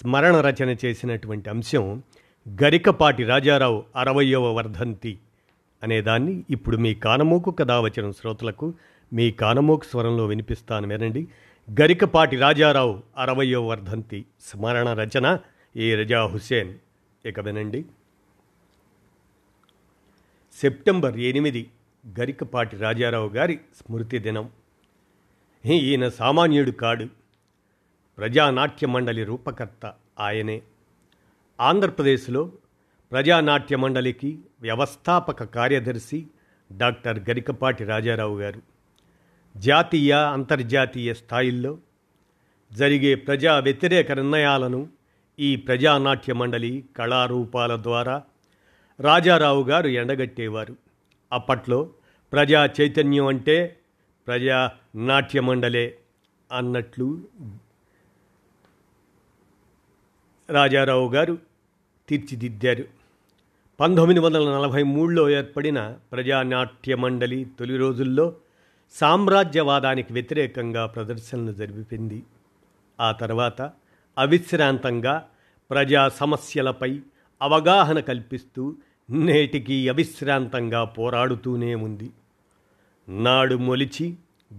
స్మరణ రచన చేసినటువంటి అంశం గరికపాటి రాజారావు అరవయవ వర్ధంతి అనేదాన్ని ఇప్పుడు మీ కానమోకు కథావచనం శ్రోతలకు మీ కానమోకు స్వరంలో వినిపిస్తాను వినండి. గరికపాటి రాజారావు అరవయవ వర్ధంతి స్మరణ రచన ఏ రజా హుసేన్ ఇక వినండి. సెప్టెంబర్ ఎనిమిది గరికపాటి రాజారావు గారి స్మృతి దినం. ఈయన సామాన్యుడు కాడు. ప్రజానాట్య మండలి రూపకర్త ఆయనే. ఆంధ్రప్రదేశ్లో ప్రజానాట్య మండలికి వ్యవస్థాపక కార్యదర్శి డాక్టర్ గరికపాటి రాజారావు గారు. జాతీయ అంతర్జాతీయ స్థాయిల్లో జరిగే ప్రజా వ్యతిరేక నిర్ణయాలను ఈ ప్రజానాట్య మండలి కళారూపాల ద్వారా రాజారావు గారు ఎండగట్టేవారు. అప్పట్లో ప్రజా చైతన్యం అంటే ప్రజా నాట్య మండలే అన్నట్లు రాజారావు గారు తీర్చిదిద్దారు. పంతొమ్మిది వందల నలభై మూడులో ఏర్పడిన ప్రజానాట్య మండలి తొలి రోజుల్లో సామ్రాజ్యవాదానికి వ్యతిరేకంగా ప్రదర్శనలు జరిపింది. ఆ తర్వాత అవిశ్రాంతంగా ప్రజా సమస్యలపై అవగాహన కల్పిస్తూ నేటికి అవిశ్రాంతంగా పోరాడుతూనే ఉంది. నాడు మొలిచి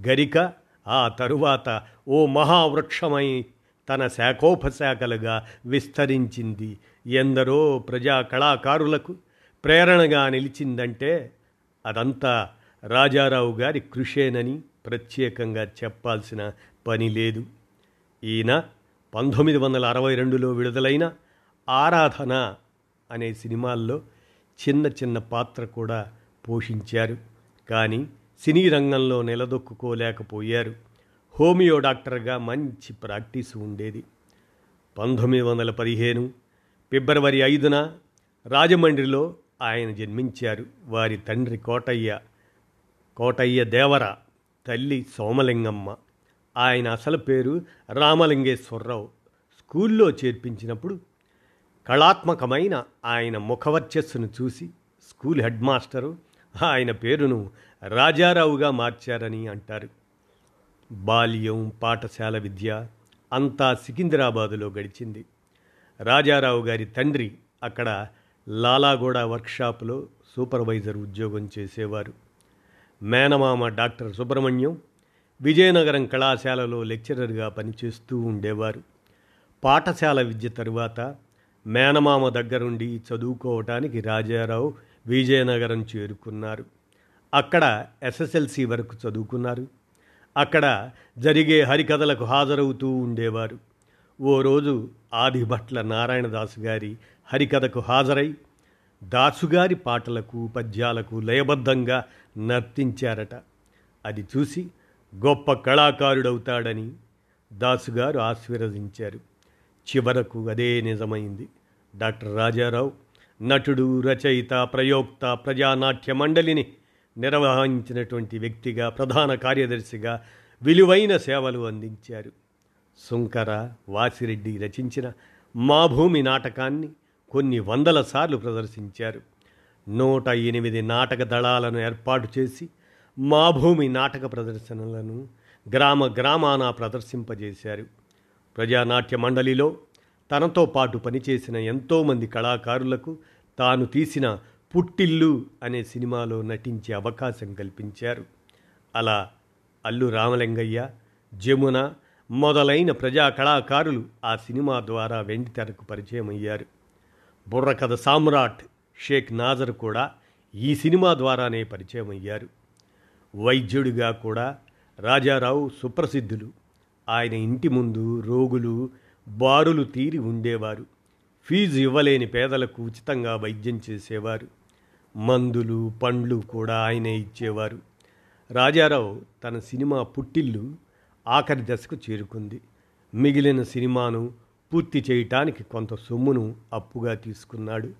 గరిక ఆ తరువాత ఓ మహావృక్షమై తన శాఖోపశాఖలుగా విస్తరించింది. ఎందరో ప్రజా కళాకారులకు ప్రేరణగా నిలిచిందంటే అదంతా రాజారావు గారి కృషేనని ప్రత్యేకంగా చెప్పాల్సిన పని లేదు. ఈయన పంతొమ్మిది వందల అరవై రెండులో విడుదలైన ఆరాధన అనే సినిమాల్లో చిన్న చిన్న పాత్ర కూడా పోషించారు. కానీ సినీ రంగంలో నిలదొక్కుకోలేకపోయారు. హోమియో డాక్టర్గా మంచి ప్రాక్టీస్ ఉండేది. పంతొమ్మిది వందల పదిహేను ఫిబ్రవరి ఐదున రాజమండ్రిలో ఆయన జన్మించారు. వారి తండ్రి కోటయ్య కోటయ్య దేవర తల్లి సోమలింగమ్మ. ఆయన అసలు పేరు రామలింగేశ్వరరావు. స్కూల్లో చేర్పించినప్పుడు కళాత్మకమైన ఆయన ముఖవర్చస్సును చూసి స్కూల్ హెడ్ మాస్టరు ఆయన పేరును రాజారావుగా మార్చారని అంటారు. బాల్యం పాఠశాల విద్య అంతా సికింద్రాబాదులో గడిచింది. రాజారావు గారి తండ్రి అక్కడ లాలాగూడ వర్క్షాప్లో సూపర్వైజర్ ఉద్యోగం చేసేవారు. మేనమామ డాక్టర్ సుబ్రహ్మణ్యం విజయనగరం కళాశాలలో లెక్చరర్గా పనిచేస్తూ ఉండేవారు. పాఠశాల విద్య తరువాత మేనమామ దగ్గరుండి చదువుకోవటానికి రాజారావు విజయనగరం చేరుకున్నారు. అక్కడ ఎస్ఎస్ఎల్సి వరకు చదువుకున్నారు. అక్కడ జరిగే హరికథలకు హాజరవుతూ ఉండేవారు. ఓ రోజు ఆదిభట్ల నారాయణదాసు గారి హరికథకు హాజరై దాసుగారి పాటలకు పద్యాలకు లయబద్ధంగా నర్తించారట. అది చూసి గొప్ప కళాకారుడవుతాడని దాసుగారు ఆశీర్వదించారు. చివరకు అదే నిజమైంది. డాక్టర్ రాజారావు నటుడు రచయిత ప్రయోక్త ప్రజానాట్య మండలిని నిర్వహించినటువంటి వ్యక్తిగా ప్రధాన కార్యదర్శిగా విలువైన సేవలు అందించారు. సుంకర వాసిరెడ్డి రచించిన మా భూమి నాటకాన్ని కొన్ని వందల సార్లు ప్రదర్శించారు. నూట ఎనిమిది నాటక దళాలను ఏర్పాటు చేసి మా భూమి నాటక ప్రదర్శనలను గ్రామ గ్రామాన ప్రదర్శింపజేశారు. ప్రజానాట్య మండలిలో తనతో పాటు పనిచేసిన ఎంతోమంది కళాకారులకు తాను తీసిన పుట్టిల్లు అనే సినిమాలో నటించే అవకాశం కల్పించారు. అలా అల్లు రామలింగయ్య జమున మొదలైన ప్రజా కళాకారులు ఆ సినిమా ద్వారా వెండితెరకు పరిచయం అయ్యారు బుర్రకథ సామ్రాట్ షేక్ నాజర్ కూడా ఈ సినిమా ద్వారానే పరిచయం అయ్యారు వైద్యుడిగా కూడా రాజారావు సుప్రసిద్ధులు. ఆయన ఇంటి ముందు రోగులు బారులు తీరి ఉండేవారు. ఫీజు ఇవ్వలేని పేదలకు ఉచితంగా వైద్యం చేసేవారు. మందులు పండ్లు కూడా ఆయనే ఇచ్చేవారు. రాజారావు తన సినిమా పుట్టిల్లు ఆఖరి దశకు చేరుకుంది. మిగిలిన సినిమాను పూర్తి చేయటానికి కొంత సొమ్మును అప్పుగా తీసుకున్నాడు.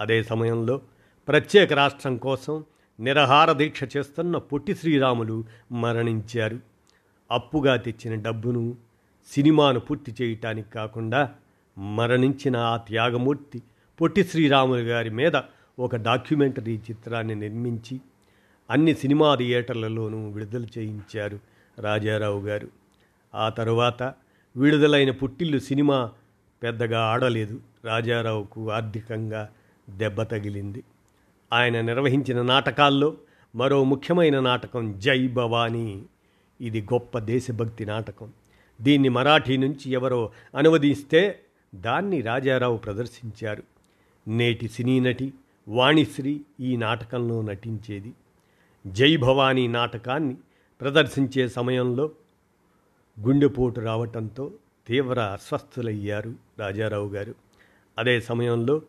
అదే సమయంలో ప్రత్యేక రాష్ట్రం కోసం నిరహార దీక్ష చేస్తున్న పొట్టి శ్రీరాములు మరణించారు. అప్పుగా తెచ్చిన డబ్బును సినిమాను పూర్తి చేయటానికి కాకుండా మరణించిన ఆ త్యాగమూర్తి పొట్టి శ్రీరాములు గారి మీద ఒక డాక్యుమెంటరీ చిత్రాన్ని నిర్మించి అన్ని సినిమా థియేటర్లలోనూ విడుదల చేయించారు రాజారావు గారు. ఆ తరువాత విడుదలైన పుట్టిల్లు సినిమా పెద్దగా ఆడలేదు. రాజారావుకు ఆర్థికంగా దెబ్బ తగిలింది. ఆయన నిర్వహించిన నాటకాల్లో మరో ముఖ్యమైన నాటకం జై భవానీ. ఇది గొప్ప దేశభక్తి నాటకం. దీన్ని మరాఠీ నుంచి ఎవరో అనువదిస్తే దాన్ని రాజారావు ప్రదర్శించారు. నేటి సినీ నటి వాణిశ్రీ ఈ నాటకంలో నటించేది. జై భవానీ నాటకాన్ని ప్రదర్శించే సమయంలో గుండెపోటు రావటంతో తీవ్ర అస్వస్థులయ్యారు రాజారావు గారు. అదే సమయంలో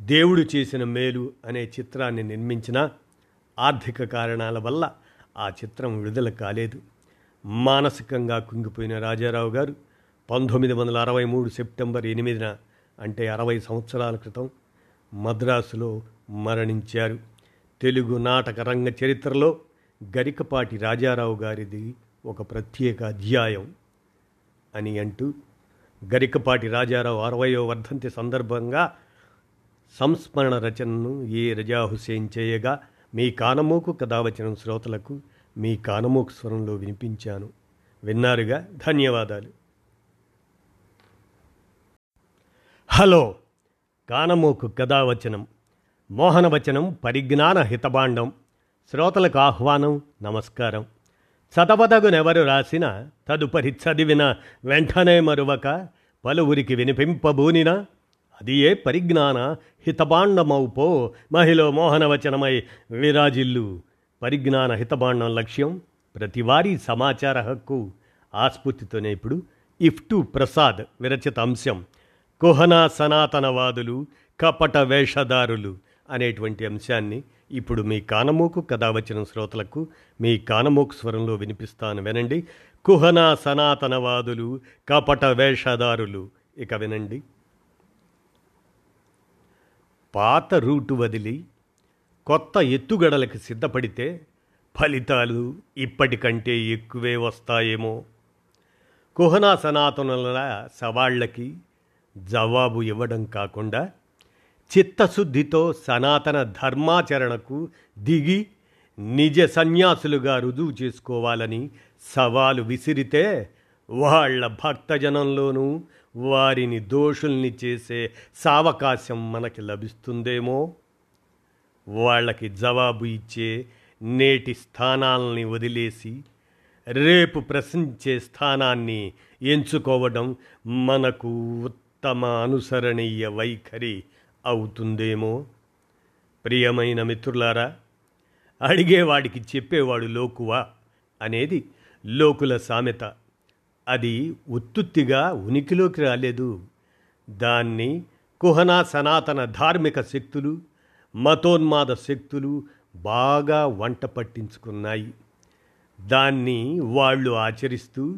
దేవుడు చేసిన మేలు అనే చిత్రాన్ని నిర్మించిన ఆర్థిక కారణాల వల్ల ఆ చిత్రం విడుదల కాలేదు. మానసికంగా కుంగిపోయిన రాజారావు గారు పంతొమ్మిది వందల అరవై మూడు సెప్టెంబర్ ఎనిమిదిన అంటే అరవై సంవత్సరాల క్రితం మద్రాసులో మరణించారు. తెలుగు నాటక రంగ చరిత్రలో గరికపాటి రాజారావు గారిది ఒక ప్రత్యేక అధ్యాయం అని అంటూ గరికపాటి రాజారావు అరవయో వర్ధంతి సందర్భంగా సంస్మరణ రచనను ఏ రజా హుసేన్ చేయగా మీ కానమోకు కథ వచ్చిన శ్రోతలకు మీ కానమోకు స్వరంలో వినిపించాను. విన్నారుగా? ధన్యవాదాలు. హలో కానమోకు కథావచనం మోహనవచనం పరిజ్ఞాన హితబాండం శ్రోతలకు ఆహ్వానం నమస్కారం. చదవదగునెవరు రాసిన తదుపరి చదివిన వెంటనే మరువక పలువురికి వినిపింపబూనినా అది ఏ పరిజ్ఞాన హితబాండమౌపో మహిళ మోహనవచనమై విరాజిల్లు. పరిజ్ఞాన హితబాండం లక్ష్యం ప్రతివారీ సమాచార హక్కు. ఆస్ఫూర్తితోనే ఇప్పుడు ఇఫ్ టు ప్రసాద్ విరచిత అంశం. కుహనా సనాతనవాదులు కపట వేషధారులు అనేటువంటి అంశాన్ని ఇప్పుడు మీ కానమోకు కథ వచ్చిన శ్రోతలకు మీ కానమోకు స్వరంలో వినిపిస్తాను వినండి. కుహనా సనాతనవాదులు కపట వేషధారులు ఇక వినండి. పాత రూటు వదిలి కొత్త ఎత్తుగడలకు సిద్ధపడితే ఫలితాలు ఇప్పటికంటే ఎక్కువే వస్తాయేమో. కుహనా సనాతనుల సవాళ్ళకి జవాబు ఇవ్వడం కాకుండా చిత్తశుద్ధితో సనాతన ధర్మాచరణకు దిగి నిజ సన్యాసులుగా రుజువు చేసుకోవాలని సవాలు విసిరితే వాళ్ళ భక్తజనంలోనూ వారిని దోషుల్ని చేసే సావకాశం మనకి లభిస్తుందేమో? వాళ్ళకి జవాబు ఇచ్చే నేటి స్థానాల్ని వదిలేసి రేపు ప్రశ్నించే స్థానాన్ని ఎంచుకోవడం మనకు ఉత్తమ అనుసరణీయ వైఖరి అవుతుందేమో? ప్రియమైన మిత్రులారా అడిగేవాడికి చెప్పేవాడు లోకువా అనేది లోకుల సామెత. అది ఉత్తుత్తిగా ఉనికిలోకి రాలేదు. దాన్ని కుహనా సనాతన ధార్మిక శక్తులు మతోన్మాద శక్తులు బాగా వంట పట్టించుకున్నాయి. దాన్ని వాళ్ళు ఆచరిస్తూ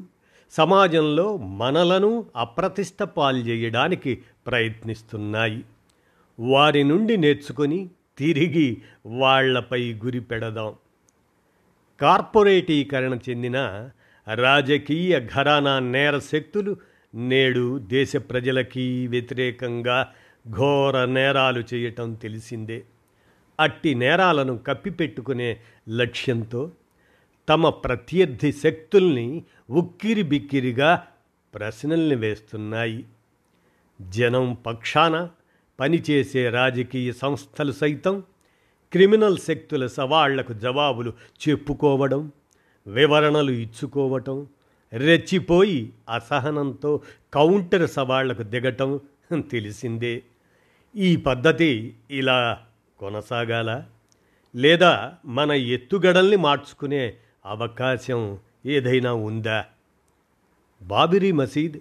సమాజంలో మనలను అప్రతిష్ట పాల్చేయడానికి ప్రయత్నిస్తున్నాయి. వారి నుండి నేర్చుకొని తిరిగి వాళ్ళపై గురి పెడదాం. కార్పొరేటీకరణ చెందిన రాజకీయ ఘరానా నేర శక్తులు నేడు దేశ ప్రజలకి వ్యతిరేకంగా ఘోర నేరాలు చేయటం తెలిసిందే. అట్టి నేరాలను కప్పిపెట్టుకునే లక్ష్యంతో తమ ప్రత్యర్థి శక్తుల్ని ఉక్కిరి బిక్కిరిగా ప్రశ్నల్ని వేస్తున్నాయి. జనం పక్షాన పనిచేసే రాజకీయ సంస్థలు సైతం క్రిమినల్ శక్తుల సవాళ్ళకు జవాబులు చెప్పుకోవడం వివరణలు ఇచ్చుకోవటం రెచ్చిపోయి అసహనంతో కౌంటర్ సవాళ్ళకు దిగటం తెలిసిందే. ఈ పద్ధతి ఇలా కొనసాగాల? లేదా మన ఎత్తుగడల్ని మార్చుకునే అవకాశం ఏదైనా ఉందా? Babri Masjid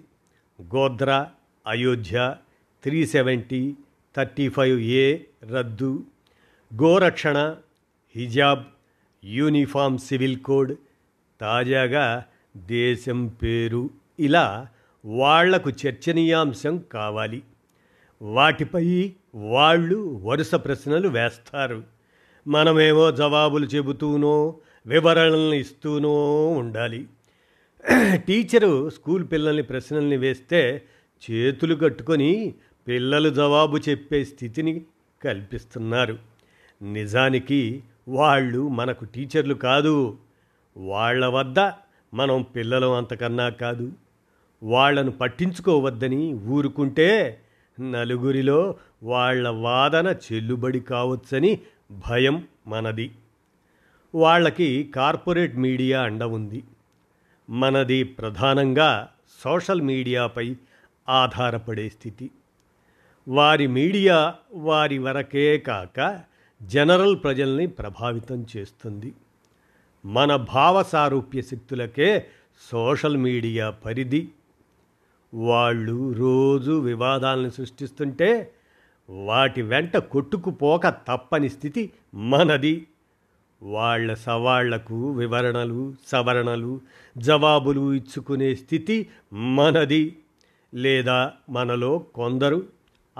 Godhra Ayodhya three seventy thirty five A రద్దు గోరక్షణ హిజాబ్ యూనిఫామ్ సివిల్ కోడ్ తాజాగా దేశం పేరు. ఇలా వాళ్ళకు చర్చనీయాంశం కావాలి. వాటిపై వాళ్ళు వరుస ప్రశ్నలు వేస్తారు. మనమేమో జవాబులు చెబుతూనో వివరణలను ఇస్తూనూ ఉండాలి. టీచరు స్కూల్ పిల్లల్ని ప్రశ్నల్ని వేస్తే చేతులు కట్టుకొని పిల్లలు జవాబు చెప్పే స్థితిని కల్పిస్తున్నారు. నిజానికి వాళ్ళు మనకు టీచర్లు కాదు. వాళ్ళ వద్ద మనం పిల్లలం అంతకన్నా కాదు. వాళ్ళను పట్టించుకోవద్దని ఊరుకుంటే నలుగురిలో వాళ్ళ వాదన చెల్లుబడి కావచ్చని భయం మనది. వాళ్ళకి కార్పొరేట్ మీడియా అండ ఉంది. మనది ప్రధానంగా సోషల్ మీడియాపై ఆధారపడే స్థితి. వారి మీడియా వారి వరకే కాక జనరల్ ప్రజల్ని ప్రభావితం చేస్తుంది. మన భావ సారూప్య శక్తులకే సోషల్ మీడియా పరిధి. వాళ్ళు రోజు వివాదాలను సృష్టిస్తుంటే వాటి వెంట కొట్టుకుపోక తప్పని స్థితి మనది. వాళ్ళ సవాళ్ళకు వివరణలు సవరణలు జవాబులు ఇచ్చుకునే స్థితి మనది. లేదా మనలో కొందరు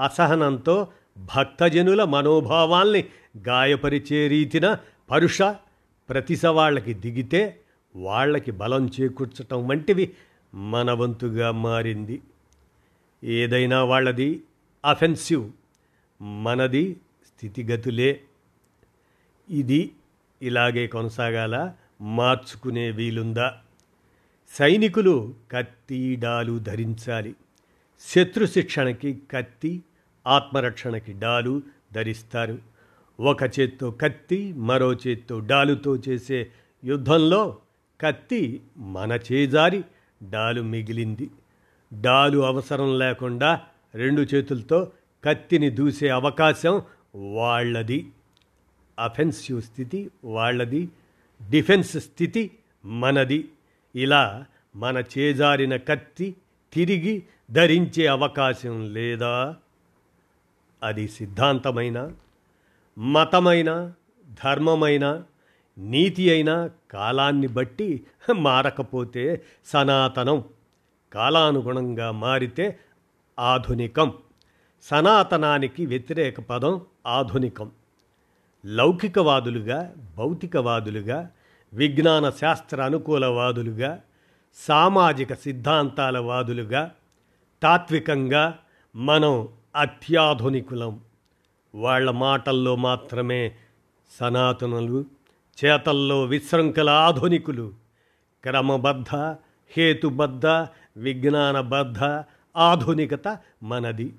అసహనంతో భక్తజనుల మనోభావాల్ని గాయపరిచే రీతిన పరుష ప్రతి సవాళ్ళకి దిగితే వాళ్ళకి బలం చేకూర్చటం వంటివి మన వంతుగా మారింది. ఏదైనా వాళ్ళది అఫెన్సివ్ మనది స్థితిగతులే. ఇది ఇలాగే కొనసాగాల మార్చుకునే వీలుందా? సైనికులు కత్తి డాలు ధరించాలి. శత్రు శిక్షణకి కత్తి ఆత్మరక్షణకి డాలు ధరిస్తారు. ఒక చేత్తో కత్తి మరో చేత్తో డాలుతో చేసే యుద్ధంలో కత్తి మన చేజారి డాలు మిగిలింది. డాలు అవసరం లేకుండా రెండు చేతులతో కత్తిని దూసే అవకాశం వాళ్ళది. అఫెన్సివ్ స్థితి వాళ్ళది డిఫెన్స్ స్థితి మనది. ఇలా మన చేజారిన కత్తి తిరిగి ధరించే అవకాశం లేదా? అది సిద్ధాంతమైన మతమైన ధర్మమైన నీతి అయినా కాలాన్ని బట్టి మారకపోతే సనాతనం. కాలానుగుణంగా మారితే ఆధునికం. సనాతనానికి వ్యతిరేక పదం ఆధునికం. లౌకికవాదులుగా భౌతికవాదులుగా విజ్ఞాన శాస్త్ర అనుకూలవాదులుగా సామాజిక సిద్ధాంతాల వాదులుగా తాత్వికంగా మనం అత్యాధునికులం. వాళ్ళ మాటల్లో మాత్రమే సనాతనులు చేతల్లో విశృంఖల ఆధునికులు. క్రమబద్ధ హేతుబద్ధ విజ్ఞానబద్ధ ఆధునికత మనది.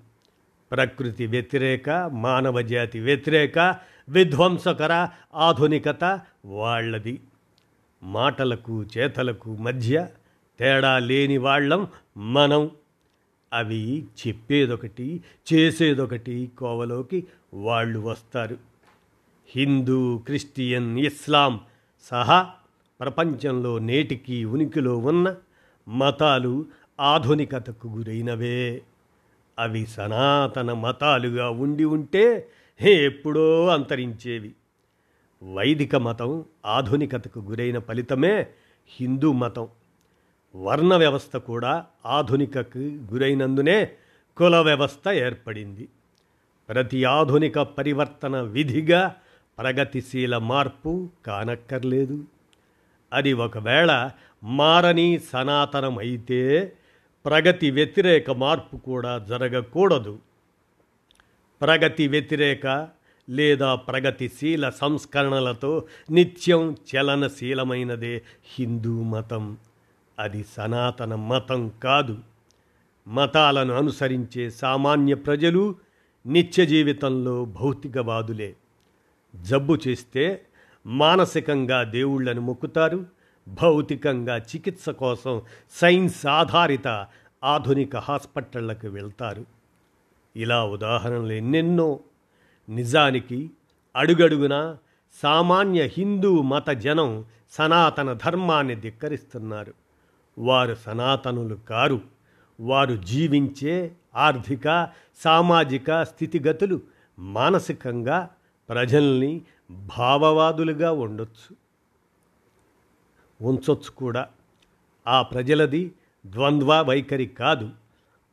ప్రకృతి వ్యతిరేక మానవజాతి వ్యతిరేక విధ్వంసకర ఆధునికత వాళ్ళది. మాటలకు చేతలకు మధ్య తేడా లేని వాళ్ళం మనం. అవి చెప్పేదొకటి చేసేదొకటి కోవలోకి వాళ్ళు వస్తారు. హిందూ క్రిస్టియన్ ఇస్లాం సహా ప్రపంచంలో నేటికి ఉనికిలో ఉన్న మతాలు ఆధునికతకు గురైనవే. అవి సనాతన మతాలుగా ఉండి ఉంటే ఎప్పుడో అంతరించేవి. వైదిక మతం ఆధునికతకు గురైన ఫలితమే హిందూ మతం. వర్ణ వ్యవస్థ కూడా ఆధునికకు గురైనందునే కుల వ్యవస్థ ఏర్పడింది. ప్రతి ఆధునిక పరివర్తన విధిగా ప్రగతిశీల మార్పు కానక్కర్లేదు. అది ఒకవేళ మారని సనాతనమైతే ప్రగతి వ్యతిరేక మార్పు కూడా జరగకూడదు. ప్రగతి వ్యతిరేక లేదా ప్రగతిశీల సంస్కరణలతో నిత్యం చలనశీలమైనదే హిందూ మతం. అది సనాతన మతం కాదు. మతాలను అనుసరించే సామాన్య ప్రజలు నిత్య జీవితంలో భౌతికవాదులే. జబ్బు చేస్తే మానసికంగా దేవుళ్ళను మొక్కుతారు. భౌతికంగా చికిత్స కోసం సైన్స్ ఆధారిత ఆధునిక హాస్పిటళ్ళకు వెళ్తారు. ఇలా ఉదాహరణలు ఎన్నెన్నో. నిజానికి అడుగడుగున సామాన్య హిందూ మత జనం సనాతన ధర్మాన్ని ధిక్కరిస్తున్నారు. వారు సనాతనులు కారు. వారు జీవించే ఆర్థిక సామాజిక స్థితిగతులు మానసికంగా ప్రజల్ని భావవాదులుగా ఉండొచ్చు. ఉంచొచ్చు కూడా. ఆ ప్రజలది ద్వంద్వ వైఖరి కాదు.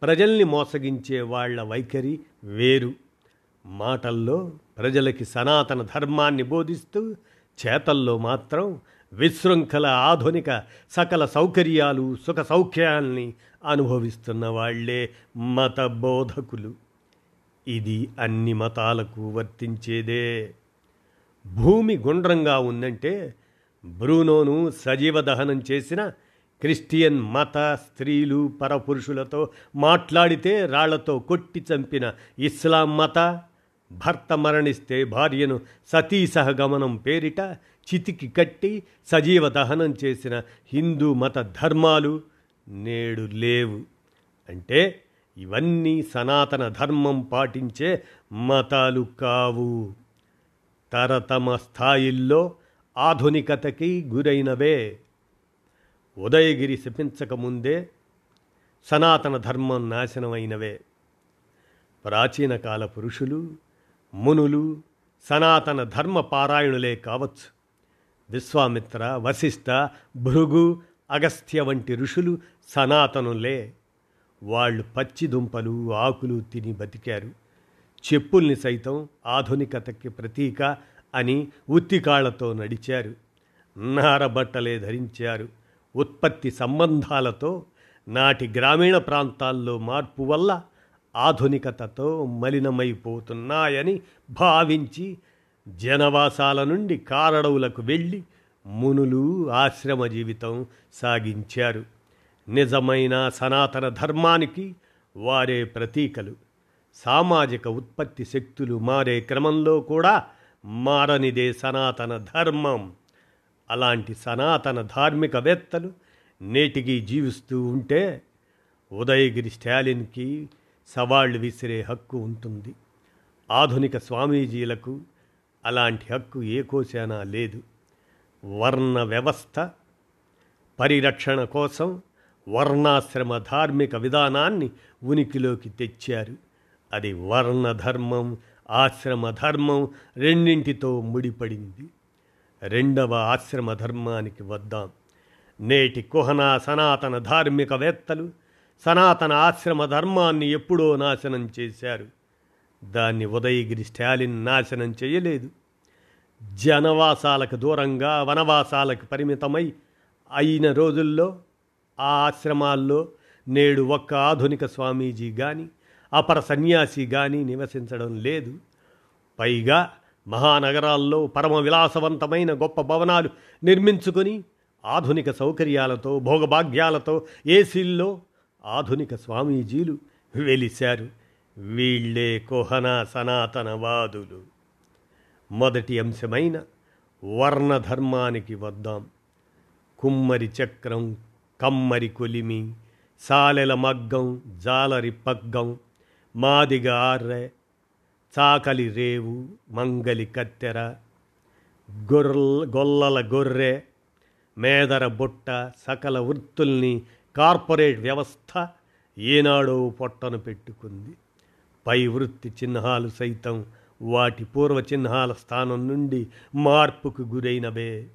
ప్రజల్ని మోసగించే వాళ్ళ వైఖరి వేరు. మాటల్లో ప్రజలకి సనాతన ధర్మాన్ని బోధిస్తూ చేతల్లో మాత్రం విశృంఖల ఆధునిక సకల సౌకర్యాలు సుఖ సౌఖ్యాల్ని అనుభవిస్తున్న వాళ్ళే మత బోధకులు. ఇది అన్ని మతాలకు వర్తించేదే. భూమి గుండ్రంగా ఉందంటే బ్రూనోను సజీవ దహనం చేసిన క్రిస్టియన్ మత స్త్రీలు పరపురుషులతో మాట్లాడితే రాళ్ళతో కొట్టి చంపిన ఇస్లాం మత భర్త మరణిస్తే భార్యను సతీ సహగమనం పేరిట చితికి కట్టి సజీవ దహనం చేసిన హిందూ మత ధర్మాలు నేడు లేవు. అంటే ఇవన్నీ సనాతన ధర్మం పాటించే మతాలు కావు. తరతమ స్థాయిల్లో ఆధునికతకి గురైనవే. ఉదయగిరి శపించకముందే సనాతన ధర్మం నాశనమైనవే. ప్రాచీన కాల పురుషులు మునులు సనాతన ధర్మ పారాయణులే కావచ్చు. విశ్వామిత్ర వశిష్ఠ భృగు అగస్త్య వంటి ఋషులు సనాతనులే. వాళ్ళు పచ్చి దుంపలు ఆకులు తిని బతికారు. చెప్పుల్ని సైతం ఆధునికతకి ప్రతీక అని ఉత్తికాళ్ళతో నడిచారు. నారబట్టలే ధరించారు. ఉత్పత్తి సంబంధాలతో నాటి గ్రామీణ ప్రాంతాల్లో మార్పు వల్ల ఆధునికతతో మలినమైపోతున్నాయని భావించి జనవాసాల నుండి కారడవులకు వెళ్ళి మునులు ఆశ్రమ జీవితం సాగించారు. నిజమైన సనాతన ధర్మానికి వారే ప్రతీకలు. సామాజిక ఉత్పత్తి శక్తులు మారే క్రమంలో కూడా మారనిదే సనాతన ధర్మం. అలాంటి సనాతన ధార్మికవేత్తలు నేటికి జీవిస్తూ ఉంటే ఉదయగిరి స్టాలిన్కి సవాళ్ళు విసిరే హక్కు ఉంటుంది. ఆధునిక స్వామీజీలకు అలాంటి హక్కు ఏ కోశానా లేదు. వర్ణ వ్యవస్థ పరిరక్షణ కోసం వర్ణాశ్రమ ధార్మిక విధానాన్ని ఉనికిలోకి తెచ్చారు. అది వర్ణ ధర్మం ఆశ్రమ ధర్మం రెండింటితో ముడిపడింది. రెండవ ఆశ్రమ ధర్మానికి వద్దాం. నేటి కుహనా సనాతన ధార్మికవేత్తలు సనాతన ఆశ్రమ ధర్మాన్ని ఎప్పుడో నాశనం చేశారు. దాన్ని ఉదయగిరి స్టాలిన్ నాశనం చేయలేదు. జనవాసాలకు దూరంగా వనవాసాలకు పరిమితమై అయిన రోజుల్లో ఆ ఆశ్రమాల్లో నేడు ఒక్క ఆధునిక స్వామీజీ కానీ అపర సన్యాసి కానీ నివసించడం లేదు. పైగా మహానగరాల్లో పరమ విలాసవంతమైన గొప్ప భవనాలు నిర్మించుకొని ఆధునిక సౌకర్యాలతో భోగభాగ్యాలతో ఏసీల్లో ఆధునిక స్వామీజీలు వెలిశారు. వీళ్ళే కుహన సనాతనవాదులు. మొదటి అంశమైన వర్ణధర్మానికి వద్దాం. కుమ్మరి చక్రం కమ్మరి కొలిమి సాలెల మగ్గం జాలరి పగ్గం మాదిగ ఆర్రె చాకలి రేవు మంగలి కత్తెర గొర్ల గొల్లల గొర్రె మేదర బుట్ట సకల వృత్తుల్ని కార్పొరేట్ వ్యవస్థ ఏనాడో పొట్టను పెట్టుకుంది. పై వృత్తి చిహ్నాలు సైతం వాటి పూర్వ చిహ్నాల స్థానం నుండి మార్పుకు గురైనవే.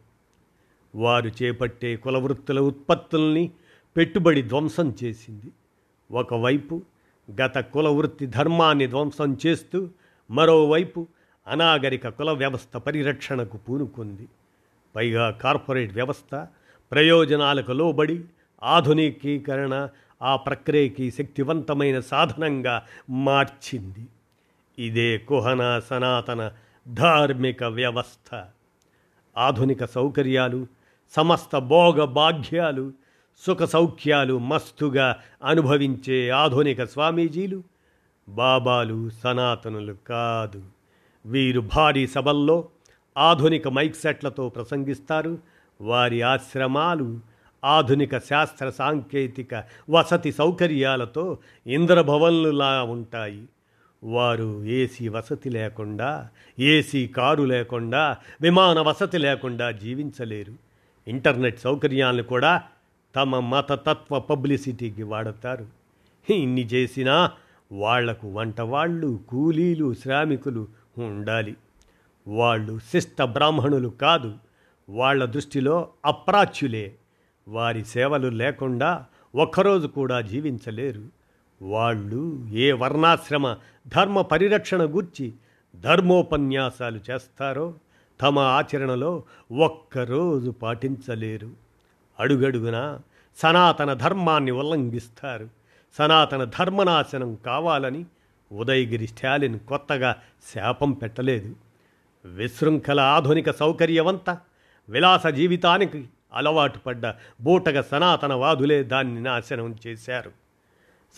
వారు చేపట్టే కులవృత్తుల ఉత్పత్తుల్ని పెట్టుబడి ధ్వంసం చేసింది. ఒకవైపు గత కులవృత్తి ధర్మాన్ని ధ్వంసం చేస్తూ మరోవైపు అనాగరిక కుల వ్యవస్థ పరిరక్షణకు పూనుకుంది. పైగా కార్పొరేట్ వ్యవస్థ ప్రయోజనాలకు లోబడి ఆధునికీకరణ ఆ ప్రక్రియకి శక్తివంతమైన సాధనంగా మార్చింది. ఇదే కుహన సనాతన ధార్మిక వ్యవస్థ. ఆధునిక సౌకర్యాలు సమస్త భోగ భాగ్యాలు సుఖ సౌఖ్యాలు మస్తుగా అనుభవించే ఆధునిక స్వామీజీలు బాబాలు సనాతనులు కాదు. వీరు భారీ సభల్లో ఆధునిక మైక్ సెట్లతో ప్రసంగిస్తారు. వారి ఆశ్రమాలు ఆధునిక శాస్త్ర సాంకేతిక వసతి సౌకర్యాలతో ఇంద్రభవన్లులా ఉంటాయి. వారు ఏసీ వసతి లేకుండా ఏసీ కారు లేకుండా విమాన వసతి లేకుండా జీవించలేరు. ఇంటర్నెట్ సౌకర్యాలను కూడా తమ మతతత్వ పబ్లిసిటీకి వాడతారు. ఇన్ని చేసినా వాళ్ళకు వంటవాళ్ళు కూలీలు శ్రామికులు ఉండాలి. వాళ్ళు శిష్ట బ్రాహ్మణులు కాదు. వాళ్ళ దృష్టిలో అప్రాచ్యులే. వారి సేవలు లేకుండా ఒక్కరోజు కూడా జీవించలేరు. వాళ్ళు ఏ వర్ణాశ్రమ ధర్మ పరిరక్షణ గూర్చి ధర్మోపన్యాసాలు చేస్తారో తమ ఆచరణలో ఒక్కరోజు పాటించలేరు. అడుగడుగున సనాతన ధర్మాన్ని ఉల్లంఘిస్తారు. సనాతన ధర్మనాశనం కావాలని ఉదయగిరి స్టాలిన్ కొత్తగా శాపం పెట్టలేదు. విశృంఖల ఆధునిక సౌకర్యవంత విలాస జీవితానికి అలవాటు పడ్డ బూటగ సనాతనవాదులే దాన్ని నాశనం చేశారు.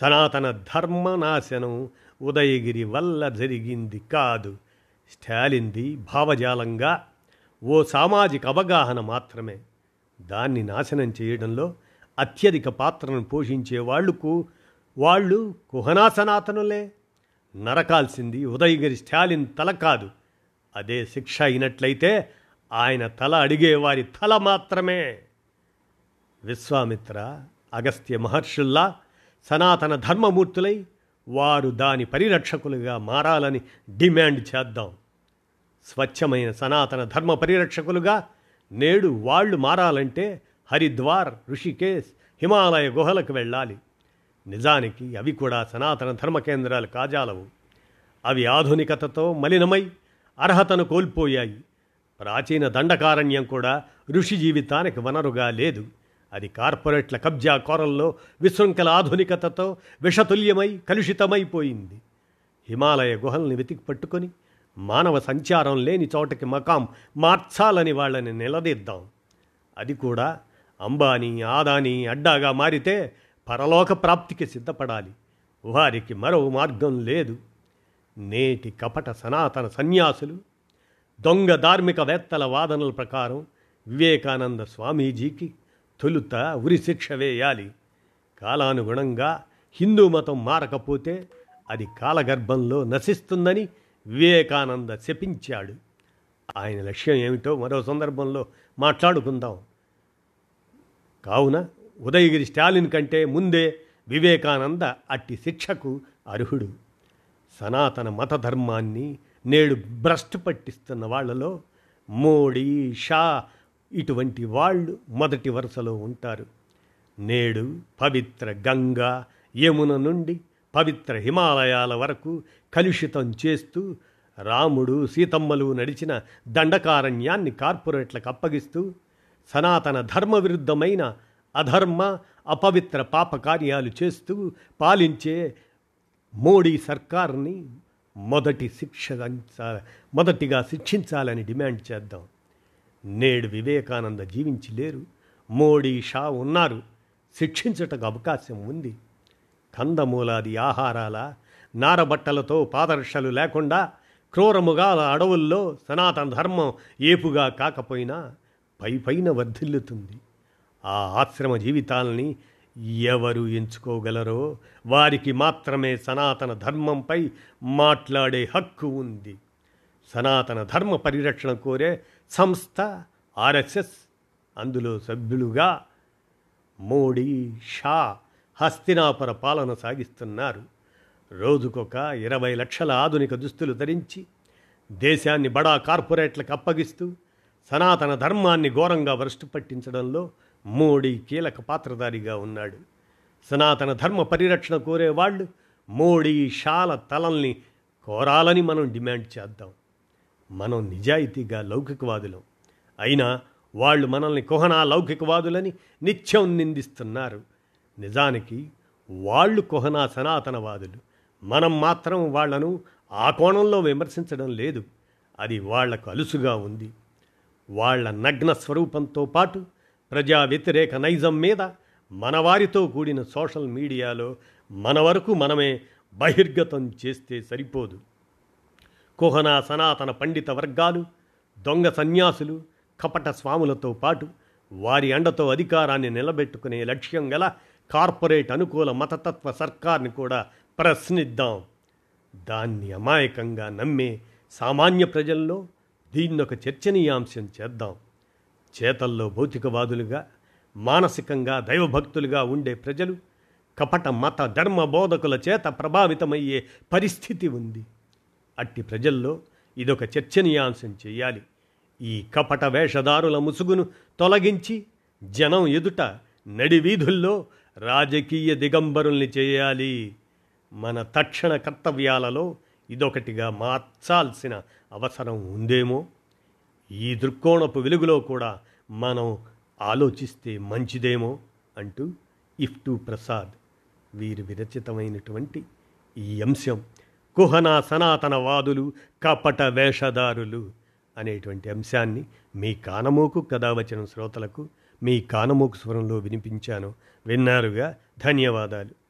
సనాతన ధర్మ నాశనం ఉదయగిరి వల్ల జరిగింది కాదు. స్టాలిన్ది భావజాలంగా ఓ సామాజిక అవగాహన మాత్రమే. దాన్ని నాశనం చేయడంలో అత్యధిక పాత్రను పోషించే వాళ్ళకు వాళ్ళు కుహనా సనాతనులే నరకాల్సింది ఉదయగిరి స్టాలిన్ తల కాదు. అదే శిక్ష అయినట్లయితే ఆయన తల అడిగేవారి తల మాత్రమే. విశ్వామిత్ర అగస్త్య మహర్షుల్లా సనాతన ధర్మమూర్తులై వారు దాని పరిరక్షకులుగా మారాలని డిమాండ్ చేద్దాం. స్వచ్ఛమైన సనాతన ధర్మ పరిరక్షకులుగా నేడు వాళ్ళు మారాలంటే హరిద్వార్ ఋషికేశ్ హిమాలయ గుహలకు వెళ్ళాలి. నిజానికి అవి కూడా సనాతన ధర్మ కేంద్రాలు కాజాలవు. అవి ఆధునికతతో మలినమై అర్హతను కోల్పోయాయి. ప్రాచీన దండకారణ్యం కూడా ఋషి జీవితానికి వనరుగా లేదు. అది కార్పొరేట్ల కబ్జా కోరల్లో విశృంఖల ఆధునికతతో విషతుల్యమై కలుషితమైపోయింది. హిమాలయ గుహల్ని వెతికి పట్టుకొని మానవ సంచారం లేని చోటకి మకాం మార్చాలని వాళ్ళని నిలదీద్దాం. అది కూడా అంబానీ ఆదాని అడ్డాగా మారితే పరలోక ప్రాప్తికి సిద్ధపడాలి. వారికి మరో మార్గం లేదు. నేటి కపట సనాతన సన్యాసులు దొంగ ధార్మికవేత్తల వాదనల ప్రకారం వివేకానంద స్వామీజీకి తొలుత ఉరిశిక్ష వేయాలి. కాలానుగుణంగా హిందూ మతం మారకపోతే అది కాలగర్భంలో నశిస్తుందని వివేకానంద శపించాడు. ఆయన లక్ష్యం ఏమిటో మరో సందర్భంలో మాట్లాడుకుందాం. కావున ఉదయగిరి స్టాలిన్ కంటే ముందే వివేకానంద అట్టి శిక్షకు అర్హుడు. సనాతన మత ధర్మాన్ని నేడు భ్రష్టు పట్టిస్తున్న వాళ్ళలో మోడీ షా ఇటువంటి వాళ్ళు మొదటి వరుసలో ఉంటారు. నేడు పవిత్ర గంగా యమున నుండి పవిత్ర హిమాలయాల వరకు కలుషితం చేస్తూ రాముడు సీతమ్మలు నడిచిన దండకారణ్యాన్ని కార్పొరేట్లకు అప్పగిస్తూ సనాతన ధర్మ విరుద్ధమైన అధర్మ అపవిత్ర పాప కార్యాలు చేస్తూ పాలించే మోడీ సర్కార్ని మొదటి శిక్ష మొదటిగా శిక్షించాలని డిమాండ్ చేద్దాం. నేడు వివేకానంద జీవించి లేరు మోడీ షా ఉన్నారు. శిక్షించటకు అవకాశం ఉంది. కందమూలాది ఆహారాల నారబట్టలతో పాదరక్షలు లేకుండా క్రూరముగాల అడవుల్లో సనాతన ధర్మం ఏపుగా కాకపోయినా పై పైన వర్ధిల్లుతుంది. ఆ ఆశ్రమ జీవితాల్ని ఎవరు ఎంచుకోగలరో వారికి మాత్రమే సనాతన ధర్మంపై మాట్లాడే హక్కు ఉంది. సనాతన ధర్మ పరిరక్షణ కోరే సంస్థ ఆర్ఎస్ఎస్ అందులో సభ్యులుగా మోడీ షా హస్తినాపుర పాలన సాగిస్తున్నారు. రోజుకొక ఇరవై లక్షల ఆధునిక దుస్తులు ధరించి దేశాన్ని బడా కార్పొరేట్లకు అప్పగిస్తూ సనాతన ధర్మాన్ని ఘోరంగా భ్రష్టు పట్టించడంలో మోడీ కీలక పాత్రధారిగా ఉన్నాడు. సనాతన ధర్మ పరిరక్షణ కోరేవాళ్ళు మోడీ షాల తలల్ని కోరాలని మనం డిమాండ్ చేద్దాం. మనం నిజాయితీగా లౌకికవాదులం. అయినా వాళ్ళు మనల్ని కుహనా లౌకికవాదులని నిత్యం నిందిస్తున్నారు. నిజానికి వాళ్ళు కుహనా సనాతనవాదులు. మనం మాత్రం వాళ్ళను ఆ కోణంలో విమర్శించడం లేదు. అది వాళ్ళకు అలుసుగా ఉంది. వాళ్ళ నగ్న స్వరూపంతో పాటు ప్రజా వ్యతిరేక నైజం మీద మనవారితో కూడిన సోషల్ మీడియాలో మన వరకు మనమే బహిర్గతం చేస్తే సరిపోదు. కుహనా సనాతన పండిత వర్గాలు దొంగ సన్యాసులు కపట స్వాములతో పాటు వారి అండతో అధికారాన్ని నిలబెట్టుకునే లక్ష్యం గల కార్పొరేట్ అనుకూల మతతత్వ సర్కార్ని కూడా ప్రశ్నిద్దాం. దాన్ని అమాయకంగా నమ్మే సామాన్య ప్రజల్లో దీన్నొక చర్చనీయాంశం చేద్దాం. చేతల్లో భౌతికవాదులుగా మానసికంగా దైవభక్తులుగా ఉండే ప్రజలు కపట మత ధర్మ బోధకుల చేత ప్రభావితమయ్యే పరిస్థితి ఉంది. అట్టి ప్రజల్లో ఇదొక చర్చనీయాంశం చేయాలి. ఈ కపట వేషధారుల ముసుగును తొలగించి జనం ఎదుట నడి వీధుల్లో రాజకీయ దిగంబరుల్ని చేయాలి. మన తక్షణ కర్తవ్యాలలో ఇదొకటిగా మార్చాల్సిన అవసరం ఉందేమో? ఈ దృక్కోణపు వెలుగులో కూడా మనం ఆలోచిస్తే మంచిదేమో అంటూ ఇఫ్టు ప్రసాద్ వీరి విరచితమైనటువంటి ఈ అంశం. కుహన సనాతనవాదులు కపట వేషధారులు అనేటువంటి అంశాన్ని మీ కానమోకు కథావచన వచ్చిన శ్రోతలకు మీ కానమోకు స్వరంలో వినిపించాను. విన్నారుగా? ధన్యవాదాలు.